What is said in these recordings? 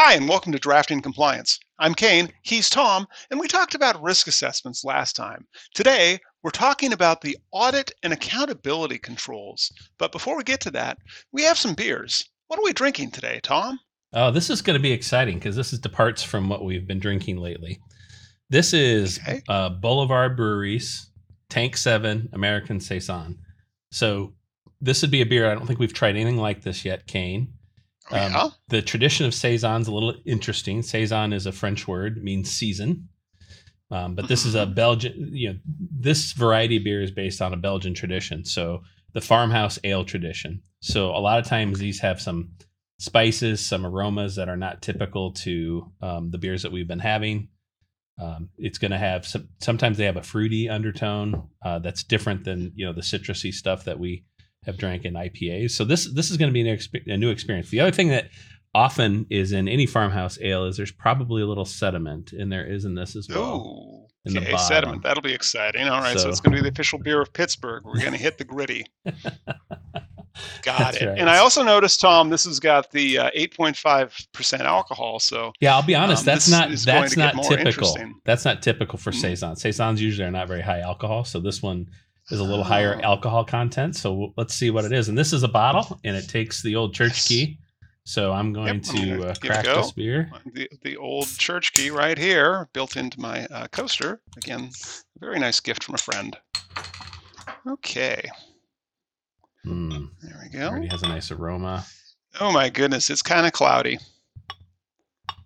Hi, and welcome to Drafting Compliance. I'm Kayne, he's Tom, and we talked about risk assessments last time. Today, we're talking about the audit and accountability controls. But before we get to that, we have some beers. What are we drinking today, Tom? Oh, this is going to be exciting because this is departs from what we've been drinking lately. This is Okay. uh, Boulevard Breweries Tank Seven American Saison. So this would be a beer. I don't think we've tried anything like this yet, Kayne. Um, yeah. The tradition of saison's is a little interesting. Saison is a French word, means season. Um, but this is a Mhm. Belgian. You know, this variety of beer is based on a Belgian tradition. So the farmhouse ale tradition. So a lot of times these have some spices, some aromas that are not typical to um, the beers that we've been having. Um, it's going to have some. Sometimes they have a fruity undertone uh, that's different than you know the citrusy stuff that we have drank in IPAs. So this this is going to be an exp- a new experience. The other thing that often is in any farmhouse ale is there's probably a little sediment, and there is in this as well. Ooh. Okay, sediment. That'll be exciting. All right, so, So- it's going to be the official beer of Pittsburgh. We're going to hit the gritty. Got That's it. right. And I also noticed, Tom, this has got the uh, 8.5% alcohol. So Yeah, I'll be honest. Um, that's not that's not typical. That's not typical for saison. Saisons usually are not very high alcohol, so this one is a little higher Oh. alcohol content. So let's see what it is. And this is a bottle, and it takes the old church key. So I'm going I'm to gonna uh, it crack this beer. the, the old church key right here, built into my uh, coaster. Again, a very nice gift from a friend. Okay, Mm, there we go. already has a nice aroma. Oh my goodness, it's kind of cloudy.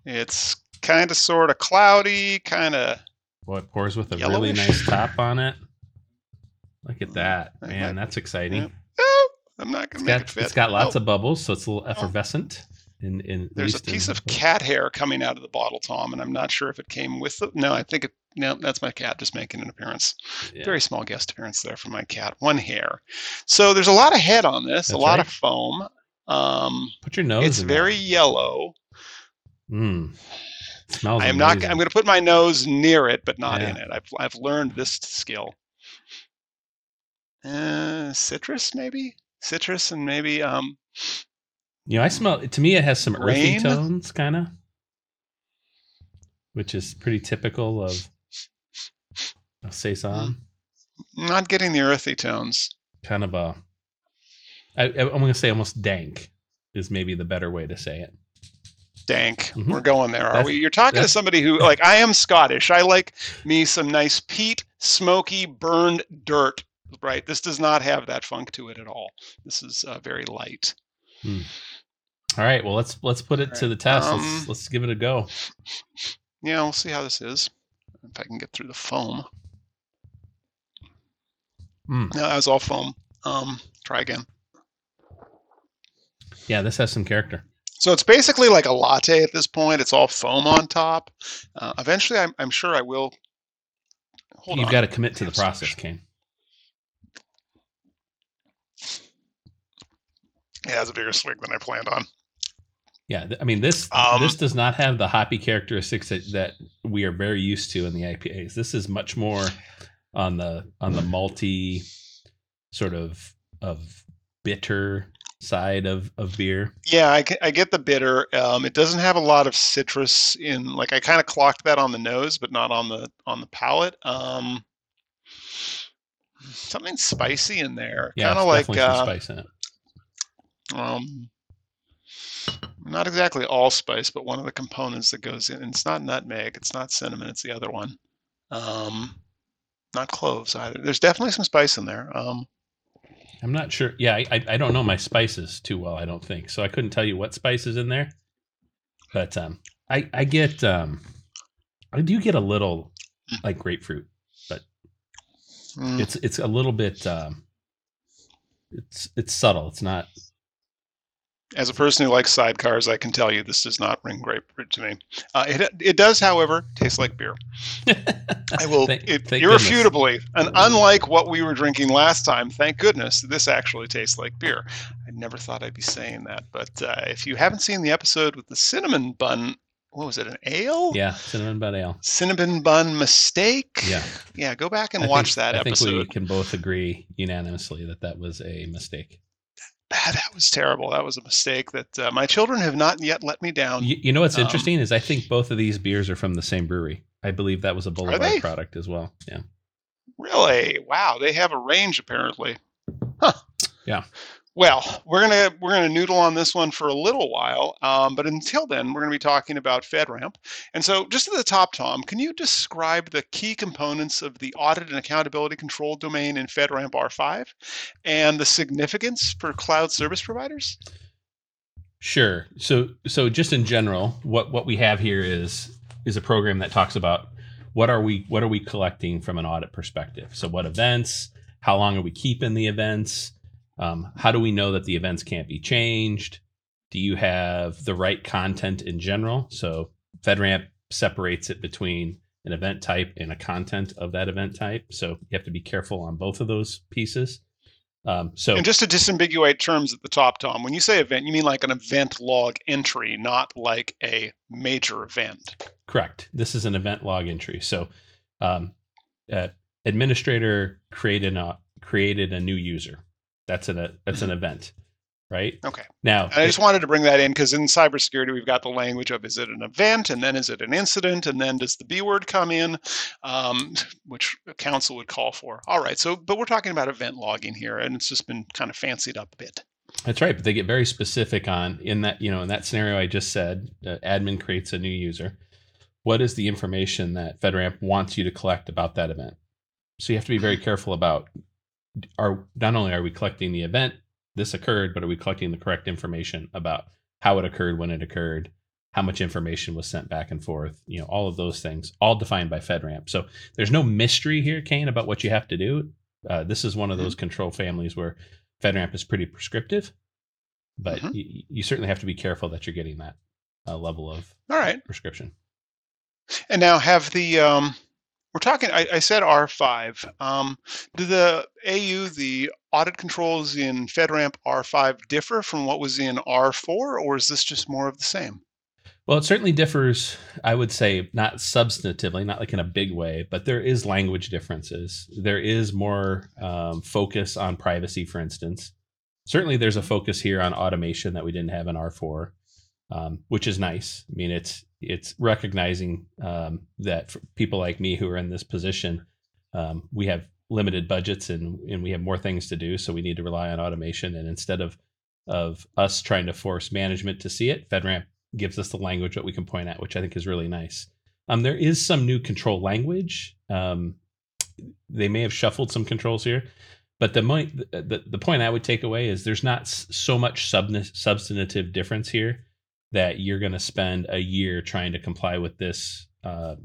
It's kind of sort of cloudy, kind of. Well, it pours with a really nice top on it. Look at Mm, that, man! might- That's exciting. Yep. Oh, I'm not gonna make got it fit. it's got lots Oh, of bubbles, so it's a little effervescent. In in There's a piece of cat hair coming out of the bottle, Tom, and I'm not sure if it came with the. No, I think it. No, that's my cat just making an appearance. Yeah. Very small guest appearance there from my cat. One hair. So there's a lot of head on this, a lot right. of foam. Um, Put your nose. it's very yellow. That. Mm. Smells. I am not. I'm going to put my nose near it, but not Yeah. in it. I've I've learned this skill. Uh, citrus, maybe citrus, and maybe um. You know, I smell. To me, it has some earthy tones, kind of, which is pretty typical of, of saison. Not getting the earthy tones. Kind of a. I, I'm going to say almost dank is maybe the better way to say it. Dank. Mhm. We're going there, are That's- we? You're talking to somebody who, like, I am Scottish. I like me some nice peat, smoky, burned dirt. Right. This does not have that funk to it at all. This is uh, very light. All right. Well, let's let's put it to the test. Um, let's let's give it a go. Yeah, we'll see how this is. If I can get through the foam. Mm. No, that was all foam. Um, try again. Yeah, this has some character. So it's basically like a latte at this point. It's all foam on top. Uh, eventually, I'm, I'm sure I will. Hold You've on. got to commit to the process. Kayne. Yeah, it's a bigger swing than I planned on. Yeah, I mean this Um, this does not have the hoppy characteristics that, that we are very used to in the IPAs. This is much more on the on the malty sort of of bitter side of of beer. Yeah, I, I get the bitter. Um, it doesn't have a lot of citrus in. Like I kind of clocked that on the nose, but not on the on the palate. Um, something spicy in there. Yeah, kind of like uh, spice in it. Um, not exactly allspice, but one of the components that goes in. It's not nutmeg. It's not cinnamon. It's the other one. Um, not cloves either. There's definitely some spice in there. Um, I'm not sure. Yeah, I, I don't know my spices too well. I don't think so. I couldn't tell you what spice is in there, but um, I I get um, I do get a little like grapefruit. mm, It's it's a little bit um, it's it's subtle. It's not. As a person who likes sidecars, I can tell you this does not ring grapefruit to me. Uh, it it does, however, taste like beer. I will Thank- it, thank irrefutably, and unlike what we were drinking last time, thank goodness this actually tastes like beer. I never thought I'd be saying that, but uh, if you haven't seen the episode with the cinnamon bun, what was it, an ale? Yeah, cinnamon bun ale. Cinnamon bun mistake. Yeah. yeah. Go back and I watch think, that I think we can both agree unanimously that that was a mistake. That was terrible. That was a mistake that uh, my children have not yet let me down. You, you know what's Um, interesting is I think both of these beers are from the same brewery. I believe that was a? Boulevard product as well. Yeah. Really? Wow, they have a range apparently. Huh. Yeah. Well, we're gonna we're gonna noodle on this one for a little while, um, but until then, we're gonna be talking about FedRAMP. And so, just at the top, Tom, can you describe the key components of the audit and accountability control domain in FedRAMP R5, and the significance for cloud service providers? Sure. So so just in general, what what we have here is is a program that talks about what are we what are we collecting from an audit perspective. So what events? How long are we keeping the events? Um, how do we know that the events can't be changed? Do you have the right content in general? So FedRAMP separates it between an event type and a content of that event type. So you have to be careful on both of those pieces. Um, so And just to disambiguate terms at the top, Tom, when you say event, you mean like an event log entry, not like a major event. Correct. This is an event log entry. So, um, uh, administrator created a created a new user. That's an that's an event, right? Okay. Now, And I just wanted to bring that in because in cybersecurity, we've got the language of is it an event and then is it an incident and then does the B word come in, um, which counsel would call for. All right. So, but we're talking about event logging here and it's just been kind of fancied up a bit. that's right. But they get very specific on in that you know in that scenario I just said, uh, admin creates a new user. What is the information that FedRAMP wants you to collect about that event? So you have to be very careful about are not only are we collecting the event this occurred, but are we collecting the correct information about how it occurred, when it occurred, how much information was sent back and forth, you know, all of those things, all defined by FedRAMP. So there's no mystery here, Kayne, about what you have to do. Uh, this is one of those control families where FedRAMP is pretty prescriptive, but Mhm. you, you certainly have to be careful that you're getting that uh, level of All right. prescription. And now have the, um, we're talking, I, I said R5. Um, do the AU, the audit controls in FedRAMP R5 differ from what was in R4, or is this just more of the same? Well, it certainly differs, I would say, not substantively, not like in a big way, but there is language differences. There is more um, focus on privacy, for instance. Certainly, there's a focus here on automation that we didn't have in R4, um, which is nice. I mean, it's it's recognizing um, that people like me who are in this position, um, we have limited budgets and and we have more things to do, so we need to rely on automation. And instead of of us trying to force management to see it, FedRAMP gives us the language that we can point at, which I think is really nice. Um, there is some new control language. Um, they may have shuffled some controls here, but the, mo- the the point I would take away is there's not so much subna- substantive difference here that you're going to spend a year trying to comply with this. Uh,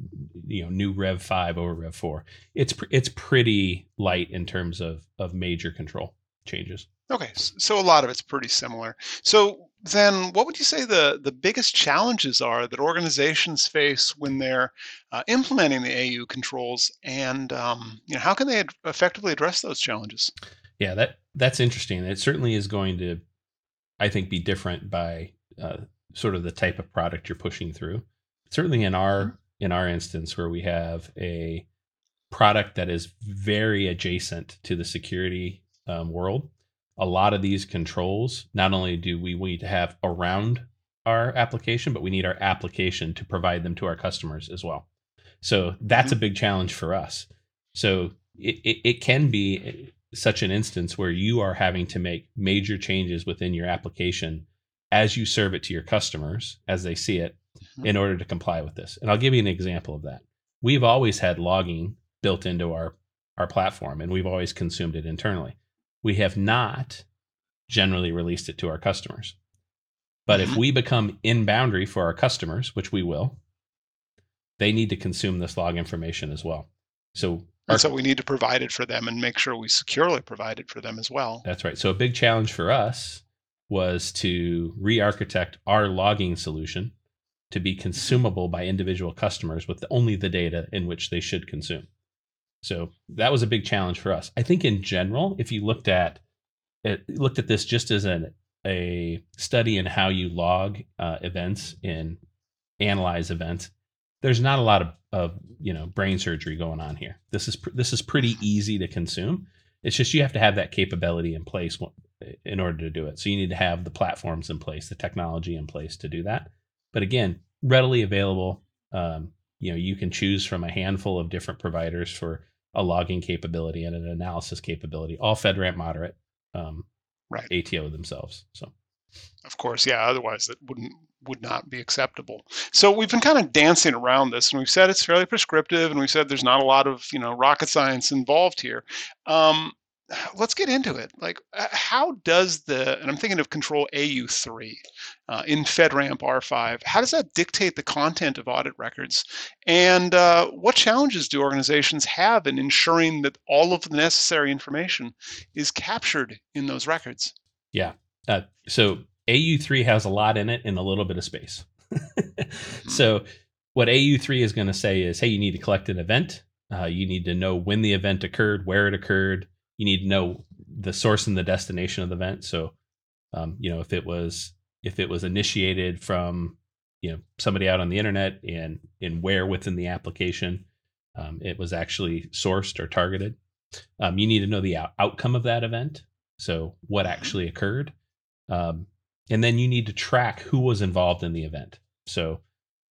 you know, new Rev five over Rev four. It's pr- it's pretty light in terms of of major control changes. Okay, so a lot of it's pretty similar. So then, what would you say the the biggest challenges are that organizations face when they're uh, implementing the AU controls, and um, you know how can they ad- effectively address those challenges? Yeah, that that's interesting. It certainly is going to, I think, be different by uh, sort of the type of product you're pushing through. Certainly in our in our instance, where we have a product that is very adjacent to the security um, world, a lot of these controls not only do we need to have around our application, but we need our application to provide them to our customers as well. So that's a big challenge for us. So it, it, it can be such an instance where you are having to make major changes within your application as you serve it to your customers as they see it Mhm. in order to comply with this. And I'll give you an example of that. We've always had logging built into our our platform and we've always consumed it internally. We have not generally released it to our customers. But if Mhm. we become in boundary for our customers, which we will, they need to consume this log information as well. So our so we need to provide it for them and make sure we securely provide it for them as well. That's right. So a big challenge for us was to re-architect our logging solution to be consumable by individual customers with only the data in which they should consume. So that was a big challenge for us. I think in general, if you looked at it, looked at this just as an a study in how you log uh, events and analyze events, there's not a lot of, of you know brain surgery going on here. This is pr- this is pretty easy to consume. It's just you have to have that capability in place in order to do it. So you need to have the platforms in place, the technology in place to do that. But again, readily available. Um, you know, you can choose from a handful of different providers for a logging capability and an analysis capability, all FedRAMP moderate, um, right? ATO themselves. So, of course, yeah. Otherwise, that wouldn't would not be acceptable. So we've been kind of dancing around this, and we've said it's fairly prescriptive, and we've said there's not a lot of you know rocket science involved here. Um, let's get into it. Like, uh, how does the, and I'm thinking of control AU3 uh, in FedRAMP R5, how does that dictate the content of audit records? And uh, what challenges do organizations have in ensuring that all of the necessary information is captured in those records? Yeah. Uh, so AU3 has a lot in it and a little bit of space. So, what AU3 is going to say is, hey, you need to collect an event. Uh, you need to know when the event occurred, where it occurred, you need to know the source and the destination of the event. So, um, you know, if it was if it was initiated from you know somebody out on the internet and and where within the application um, it was actually sourced or targeted. Um, you need to know the out- outcome of that event. So, what mm-hmm. actually occurred, um, and then you need to track who was involved in the event. So,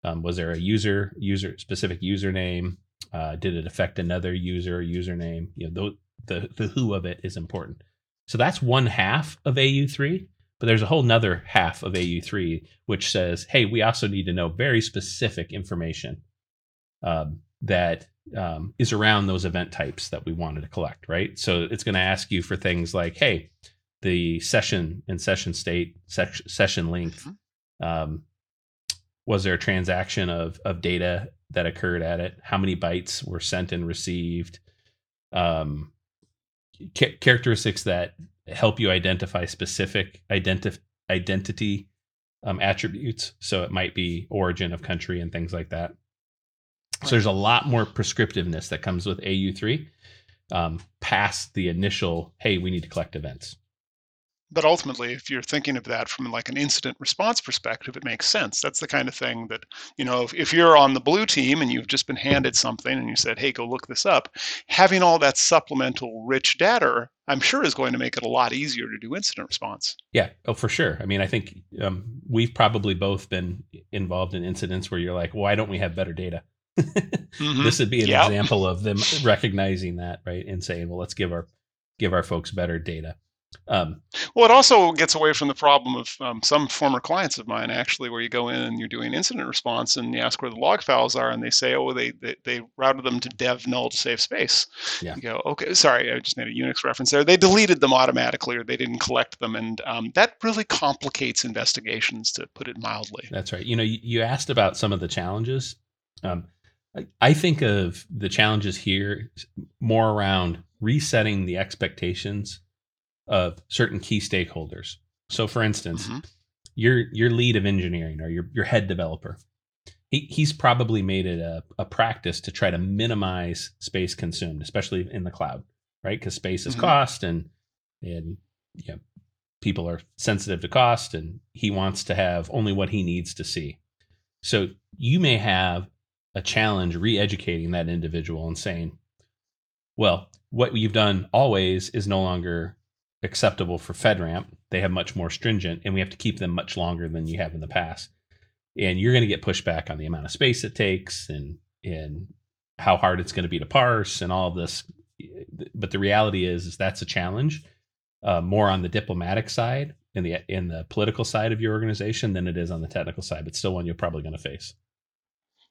um, was there a user user specific username? Uh, did it affect another user username? You know, the the who of it is important. So that's one half of AU3, but there's a whole nother half of AU3 which says, hey, we also need to know very specific information um, that um, is around those event types that we wanted to collect, right? So it's going to ask you for things like, hey, the session and session state, session length. Mm-hmm. Um, was there a transaction of of data that occurred at it? How many bytes were sent and received? Um, ca- characteristics that help you identify specific identif- identity um, attributes. So it might be origin of country and things like that. So there's a lot more prescriptiveness that comes with AU3 um, past the initial, hey, we need to collect events but ultimately if you're thinking of that from like an incident response perspective it makes sense. That's the kind of thing that you know if, if you're on the blue team and you've just been handed something and you said hey go look this up having all that supplemental rich data i'm sure is going to make it a lot easier to do incident response. Yeah. Oh for sure. I mean i think um, we've probably both been involved in incidents where you're like why don't we have better data? Mm-hmm. this would be an yep. example of them recognizing that right and saying well let's give our give our folks better data um, well, it also gets away from the problem of um, some former clients of mine, actually, where you go in and you're doing incident response and you ask where the log files are, and they say, oh, they they, they routed them to dev null to save space. Yeah. You go, okay, sorry, I just made a Unix reference there. They deleted them automatically or they didn't collect them. And um, that really complicates investigations, to put it mildly. That's right. You know, you, you asked about some of the challenges. Um, I think of the challenges here more around resetting the expectations of certain key stakeholders. So, for instance, mm-hmm. your your lead of engineering or your your head developer, he, he's probably made it a, a practice to try to minimize space consumed, especially in the cloud, right? Because space is mm-hmm. cost, and and you know, people are sensitive to cost, and he wants to have only what he needs to see. So you may have a challenge re-educating that individual and saying, well, what you've done always is no longer acceptable for FedRAMP. They have much more stringent, and we have to keep them much longer than you have in the past. And you're going to get pushback on the amount of space it takes and and how hard it's going to be to parse and all this. But the reality is, is that's a challenge uh, more on the diplomatic side and the in the political side of your organization than it is on the technical side. But still, one you're probably going to face.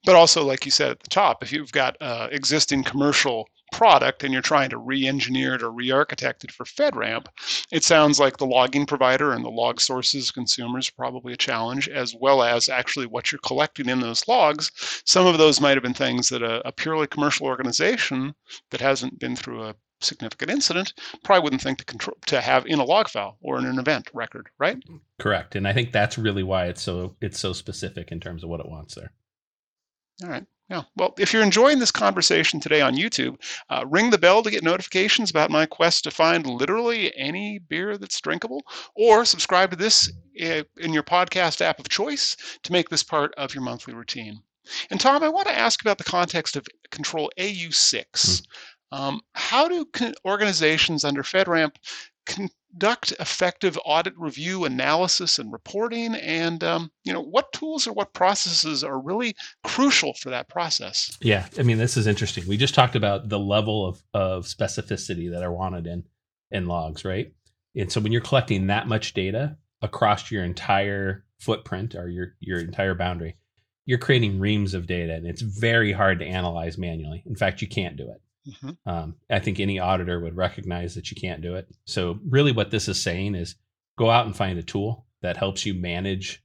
But also, like you said at the top, if you've got uh, existing commercial product and you're trying to re-engineer it or re-architect it for FedRAMP, it sounds like the logging provider and the log sources consumers probably a challenge, as well as actually what you're collecting in those logs. Some of those might have been things that a, a purely commercial organization that hasn't been through a significant incident probably wouldn't think to control to have in a log file or in an event record right correct and i think that's really why it's so it's so specific in terms of what it wants there all right yeah. Well, if you're enjoying this conversation today on YouTube, uh, ring the bell to get notifications about my quest to find literally any beer that's drinkable, or subscribe to this uh, in your podcast app of choice to make this part of your monthly routine. And Tom, I want to ask about the context of Control AU6. Mm-hmm. Um, how do organizations under FedRAMP con- conduct effective audit review, analysis, and reporting? And um, you know, what tools or what processes are really crucial for that process? Yeah, I mean, this is interesting. We just talked about the level of of specificity that are wanted in in logs, right? And so when you're collecting that much data across your entire footprint or your your entire boundary, you're creating reams of data, and it's very hard to analyze manually. In fact, you can't do it. Mm-hmm. Um, I think any auditor would recognize that you can't do it. So, really, what this is saying is go out and find a tool that helps you manage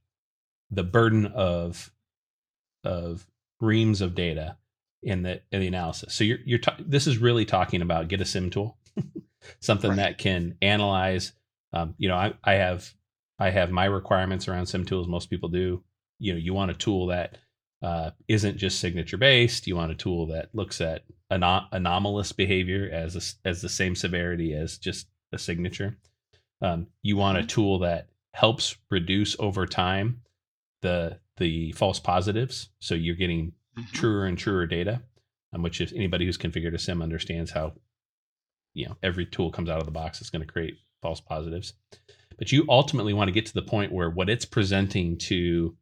the burden of of reams of data in the in the analysis. So, you're you're ta- this is really talking about get a sim tool, something right. that can analyze. Um, you know, I, I have I have my requirements around sim tools. Most people do. You know, you want a tool that uh, isn't just signature based. You want a tool that looks at anom- anomalous behavior as a, as the same severity as just a signature. Um, you want a mm-hmm. tool that helps reduce over time the the false positives, so you're getting mm-hmm. truer and truer data. Um, which, if anybody who's configured a sim understands how, you know, every tool comes out of the box is going to create false positives. But you ultimately want to get to the point where what it's presenting to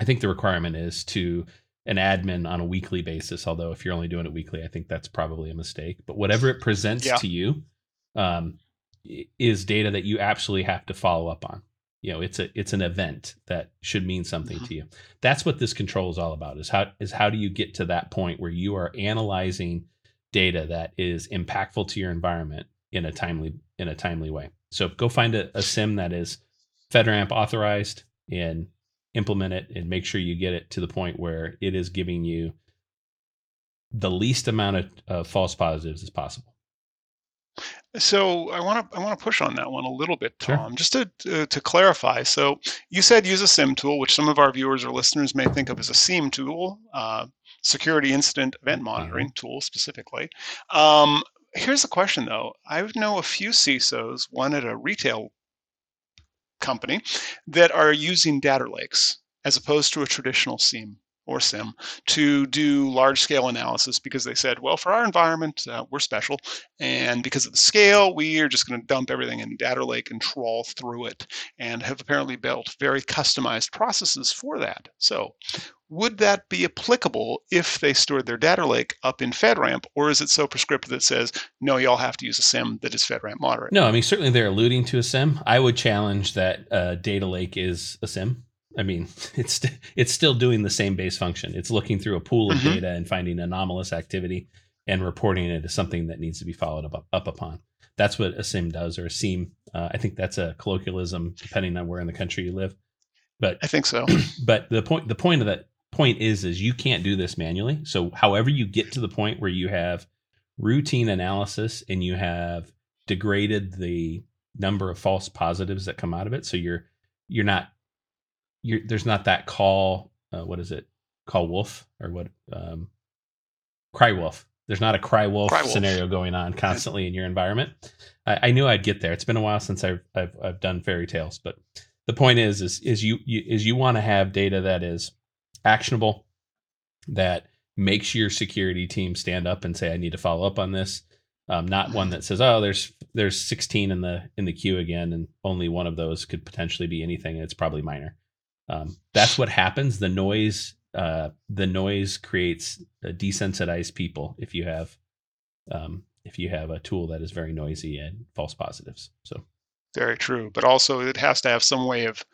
I think the requirement is to an admin on a weekly basis. Although if you're only doing it weekly, I think that's probably a mistake. But whatever it presents yeah. to you um, is data that you absolutely have to follow up on. You know, it's a it's an event that should mean something mm-hmm. to you. That's what this control is all about. Is how is how do you get to that point where you are analyzing data that is impactful to your environment in a timely in a timely way. So go find a, a sim that is FedRAMP authorized and implement it and make sure you get it to the point where it is giving you the least amount of uh, false positives as possible. So I want to I want to push on that one a little bit, Tom, sure. just to, to, to clarify. So you said use a SIM tool, which some of our viewers or listeners may think of as a SIEM tool, uh, security incident event mm-hmm. monitoring mm-hmm. tool specifically. Um, here's a question though. I know a few CISOs, one at a retail company that are using data lakes as opposed to a traditional SIEM or SIM to do large scale analysis because they said, well, for our environment, uh, we're special. And because of the scale, we are just going to dump everything in data lake and trawl through it and have apparently built very customized processes for that. So would that be applicable if they stored their data lake up in FedRAMP, or is it so prescriptive that says, no, y'all have to use a SIM that is FedRAMP moderate? No, I mean, certainly they're alluding to a SIM. I would challenge that uh, data lake is a SIM. I mean, it's it's still doing the same base function. It's looking through a pool of mm-hmm. data and finding anomalous activity and reporting it as something that needs to be followed up, up upon. That's what a SIM does, or a SIEM. Uh, I think that's a colloquialism, depending on where in the country you live. But I think so. but the point the point of that point is is you can't do this manually. So however you get to the point where you have routine analysis and you have degraded the number of false positives that come out of it, so you're you're not there's not that call uh, what is it call wolf or what um, cry wolf. There's not a cry wolf, cry wolf. scenario going on constantly in your environment. I, I, knew I'd get there. It's been a while since I've I've, I've done fairy tales, but the point is is is you, you is you want to have data that is actionable that makes your security team stand up and say, I need to follow up on this. Um, not one that says, oh, there's there's 16 in the in the queue again, and only one of those could potentially be anything. It's probably minor. Um, that's what happens. The noise uh, the noise creates desensitized people if you have um, if you have a tool that is very noisy and false positives. So very true, but also it has to have some way of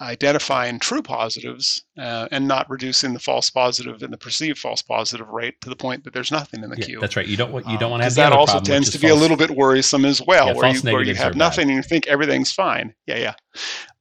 identifying true positives uh, and not reducing the false positive and the perceived false positive rate to the point that there's nothing in the yeah, queue. That's right. You don't want you don't want to have that also tends to be a little bit worrisome as well, yeah, where, you, where you have nothing bad. and you think everything's fine. Yeah, yeah.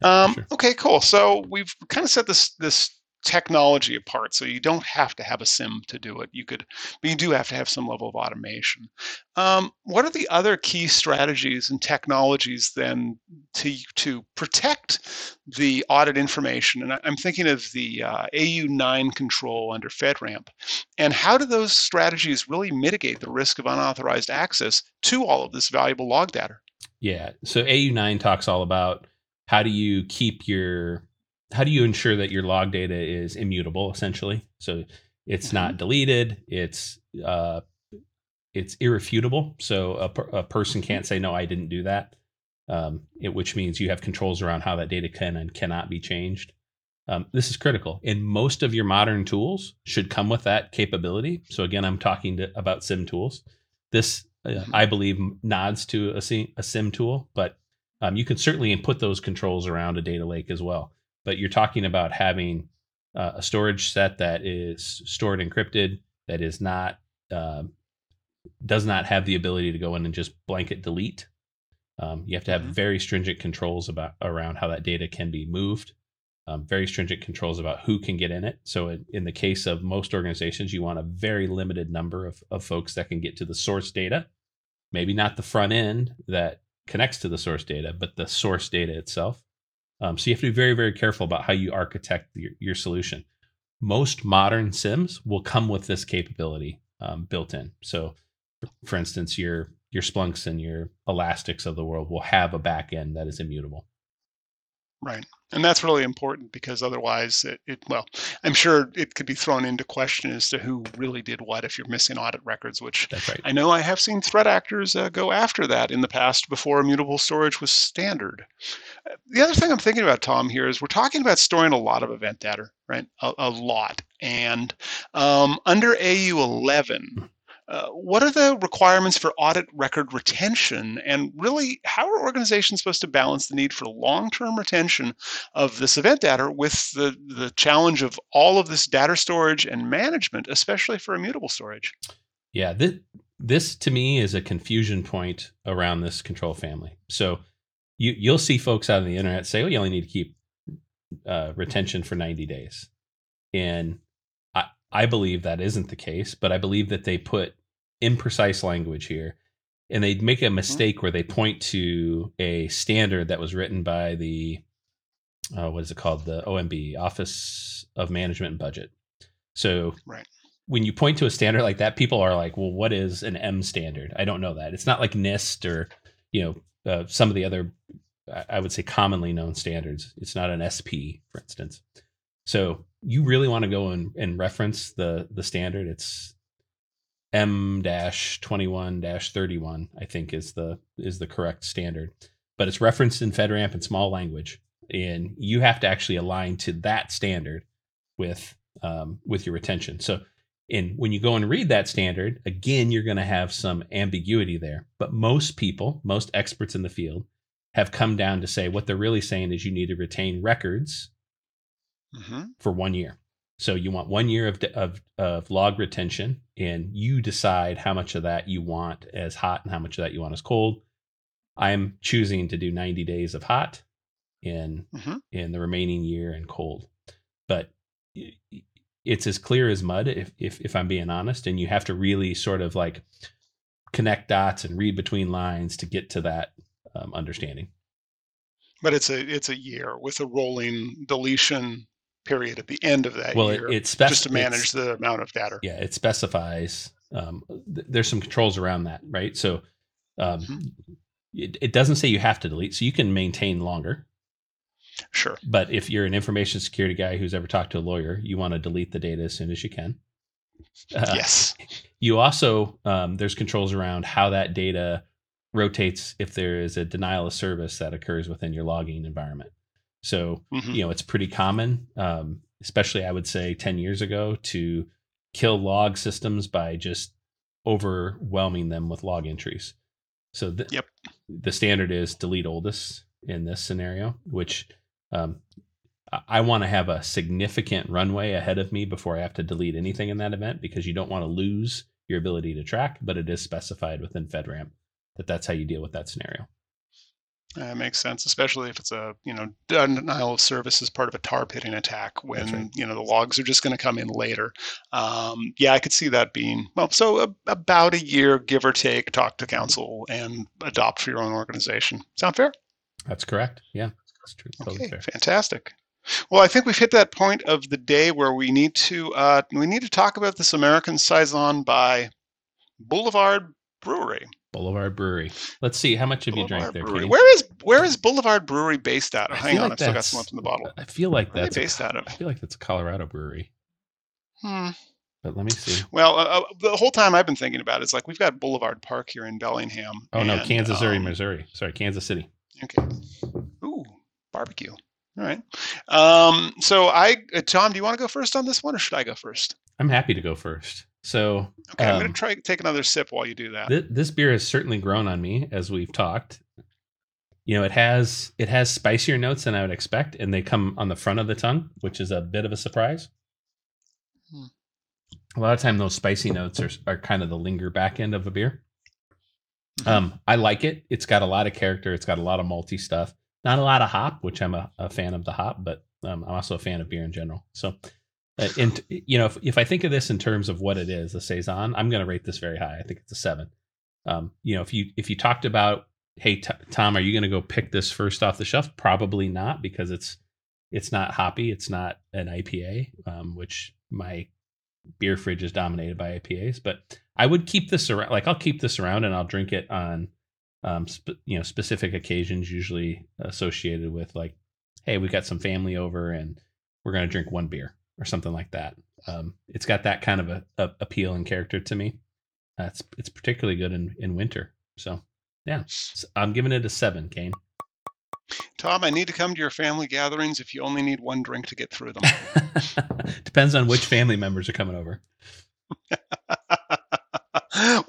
Um, sure. Okay, cool. So we've kind of set this this technology apart. So you don't have to have a sim to do it. You could, but you do have to have some level of automation. Um, what are the other key strategies and technologies then to to protect the audit information? And I'm thinking of the uh, AU9 control under FedRAMP. And how do those strategies really mitigate the risk of unauthorized access to all of this valuable log data? Yeah. So AU9 talks all about how do you keep your how do you ensure that your log data is immutable essentially so it's mm-hmm. not deleted it's uh it's irrefutable so a, a person mm-hmm. can't say no i didn't do that um, it, which means you have controls around how that data can and cannot be changed. Um, this is critical, and most of your modern tools should come with that capability. So again, I'm talking to, about SIM tools. This, uh, Mhm. I believe, nods to a, SIM- a SIM tool, but um, you can certainly put those controls around a data lake as well. But you're talking about having uh, a storage set that is stored encrypted, that is not um does not have the ability to go in and just blanket delete. Um, you have to have Mhm. very stringent controls about around how that data can be moved. Um, very stringent controls about who can get in it. So, in, in the case of most organizations, you want a very limited number of, of folks that can get to the source data. Maybe not the front end that connects to the source data, but the source data itself. Um, so, you have to be very, very careful about how you architect your, your solution. Most modern SIMs will come with this capability um, built in. So, for instance, your your Splunks and your Elastics of the world will have a back end that is immutable. Right. And that's really important because otherwise, it, it, well, I'm sure it could be thrown into question as to who really did what if you're missing audit records, which right. I know I have seen threat actors uh, go after that in the past before immutable storage was standard. The other thing I'm thinking about, Tom, here is we're talking about storing a lot of event data, right? A, a lot. And um, under AU 11, uh, what are the requirements for audit record retention? And really, how are organizations supposed to balance the need for long term retention of this event data with the, the challenge of all of this data storage and management, especially for immutable storage? Yeah, this, this to me is a confusion point around this control family. So you you'll see folks out on the internet say, "Oh, you only need to keep uh, retention for 90 days," and I believe that isn't the case. But I believe that they put imprecise language here, and they make a mistake where they point to a standard that was written by the uh, what is it called the OMB Office of Management and Budget. So Right. when you point to a standard like that, people are like, "Well, what is an M standard?" I don't know that. It's not like NIST or you know uh, some of the other I would say commonly known standards. It's not an SP, for instance. So you really want to go and, and reference the the standard. It's M dash twenty one dash thirty one. I think is the is the correct standard, but it's referenced in FedRAMP in small language, and you have to actually align to that standard with um, with your retention. So, and when you go and read that standard, again, you're going to have some ambiguity there. But most people, most experts in the field, have come down to say what they're really saying is you need to retain records hmm for one year. So you want one year of, of, of log retention, and you decide how much of that you want as hot and how much of that you want as cold. I'm choosing to do 90 days of hot in Mhm. in the remaining year and cold, but it's as clear as mud if, if if I'm being honest, and you have to really sort of like connect dots and read between lines to get to that um, understanding. But it's a it's a year with a rolling deletion period at the end of that Well, it, year, it's spec- just to manage the amount of data. yeah it specifies um, th- there's some controls around that right so um, Mhm. it, it doesn't say you have to delete so you can maintain longer Sure. but if you're an information security guy who's ever talked to a lawyer you want to delete the data as soon as you can Uh, yes. you also um, there's controls around how that data rotates if there is a denial of service that occurs within your logging environment so Mhm. you know it's pretty common um, especially i would say 10 years ago to kill log systems by just overwhelming them with log entries so the, Yep. the standard is delete oldest in this scenario which um, I want to have a significant runway ahead of me before I have to delete anything in that event because you don't want to lose your ability to track, but it is specified within FedRAMP that that's how you deal with that scenario. That makes sense, especially if it's a you know denial of service as part of a tar pitting attack when right. you know the logs are just going to come in later. Um, yeah, I could see that being well. So a, about a year, give or take. Talk to counsel and adopt for your own organization. Sound fair? That's correct. Yeah, that's true. Totally Okay, fair. fantastic. Well, I think we've hit that point of the day where we need to uh, we need to talk about this American saison by Boulevard Brewery. Boulevard Brewery. Let's see. How much have you drank there, Brewery. Katie? Where is where is Boulevard Brewery based out of? I Hang on, like I've still got some left in the bottle. I feel like Where that's they a- based out of? I feel like that's a Colorado brewery, Hmm. but let me see. Well, uh, uh, the whole time I've been thinking about it is like we've got Boulevard Park here in Bellingham. Oh no, Kansas City, um, Missouri. Sorry, Kansas City. Okay. Ooh, barbecue. All right. Um, so I, uh, Tom, do you want to go first on this one, or should I go first? I'm happy to go first. So Okay, I'm um, gonna try take another sip while you do that. Th- this beer has certainly grown on me as we've talked. You know, it has it has spicier notes than I would expect, and they come on the front of the tongue, which is a bit of a surprise. Hmm. A lot of time, those spicy notes are are kind of the linger back end of a beer. Mhm. Um, I like it. It's got a lot of character. It's got a lot of malty stuff. Not a lot of hop, which I'm a, a fan of the hop, but um, I'm also a fan of beer in general. So, uh, and you know, if, if I think of this in terms of what it is, a saison, I'm going to rate this very high. I think it's a seven. Um, you know, if you if you talked about, hey T- Tom, are you going to go pick this first off the shelf? Probably not because it's it's not hoppy. It's not an IPA, um, which my beer fridge is dominated by IPAs. But I would keep this around. Like I'll keep this around and I'll drink it on, um, sp- you know, specific occasions, usually associated with like, hey, we got some family over and we're gonna drink one beer or something like that. Um, it's got that kind of a, a appeal and character to me. Uh, it's it's particularly good in in winter. So yeah, So I'm giving it a seven, Kayne. Tom, I need to come to your family gatherings if you only need one drink to get through them. Depends on which family members are coming over.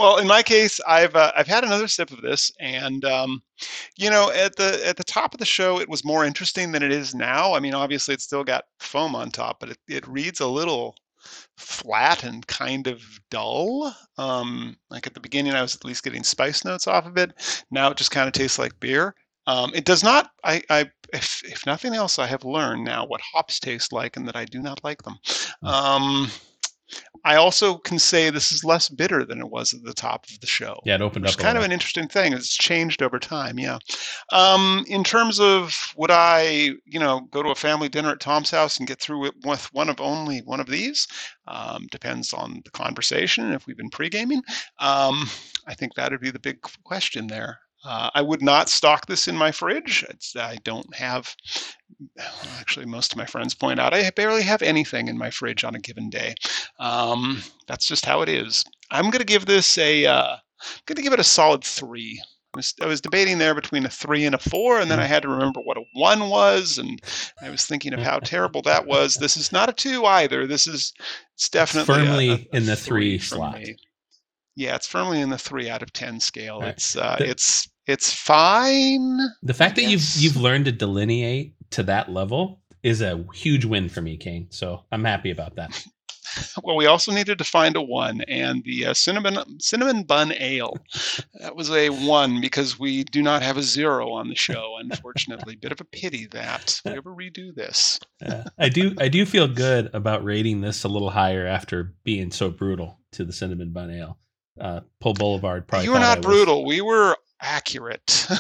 well, in my case, I've uh, I've had another sip of this, and um, you know, at the at the top of the show, it was more interesting than it is now. I mean, obviously, it's still got foam on top, but it, it reads a little flat and kind of dull. Um, like at the beginning, I was at least getting spice notes off of it. Now it just kind of tastes like beer. Um, it does not. I, I if, if nothing else, I have learned now what hops taste like, and that I do not like them. Hmm. I also can say this is less bitter than it was at the top of the show. Yeah, it opened Which up. It's kind of an interesting thing. It's changed over time, yeah. Um, in terms of would I, you know, go to a family dinner at Tom's house and get through it with one of only one of these? Um, depends on the conversation. If we've been pre-gaming, um, I think that would be the big question there. Uh, I would not stock this in my fridge. It's, I don't have. Actually, most of my friends point out I barely have anything in my fridge on a given day. Um, that's just how it is. I'm going to give this a. Uh, I'm going to give it a solid three. I was, I was debating there between a three and a four, and then I had to remember what a one was, and I was thinking of how terrible that was. This is not a two either. This is it's definitely firmly a- a in the three from slot. me. Yeah, it's firmly in the three out of ten scale. Right. It's uh, The- it's it's fine. The fact that you've you've learned to delineate to that level is a huge win for me, Kayne. So I'm happy about that. Well, we also needed to find a one, and the uh, cinnamon cinnamon bun ale. That was a one because we do not have a zero on the show, unfortunately. Bit of a pity that we ever redo this. Uh, I do I do feel good about rating this a little higher after being so brutal to the cinnamon bun ale. Uh, Pull Boulevard probably. you were not brutal. We were accurate.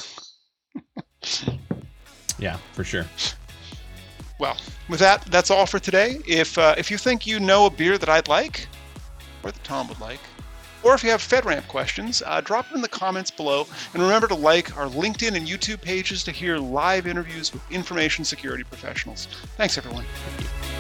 Yeah, for sure. well, with that, that's all for today. If uh, if you think you know a beer that I'd like, or that Tom would like, or if you have FedRAMP questions, uh, drop them in the comments below. And remember to like our LinkedIn and YouTube pages to hear live interviews with information security professionals. Thanks, everyone. Thank.